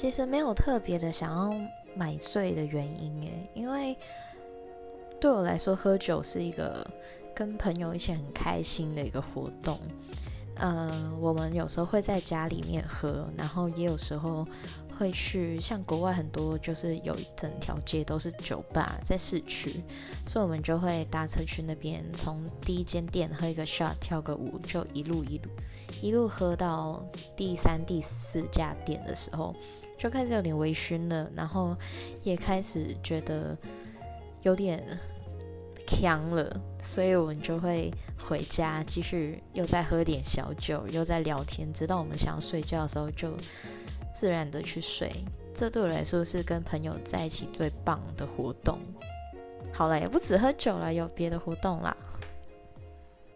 其实没有特别的想要买醉的原因诶，因为对我来说，喝酒是一个跟朋友一起很开心的一个活动。呃，我们有时候会在家里面喝，然后也有时候会去像国外很多，就是有一整条街都是酒吧在市区，所以我们就会搭车去那边，从第一间店喝一个 shot，跳个舞，就一路一路一路喝到第三、第四家店的时候，就开始有点微醺了，然后也开始觉得有点呛了，所以我们就会。回家继续又再喝点小酒，又在聊天，直到我们想要睡觉的时候，就自然的去睡。这对我来说是跟朋友在一起最棒的活动。好了，也不止喝酒了，有别的活动啦。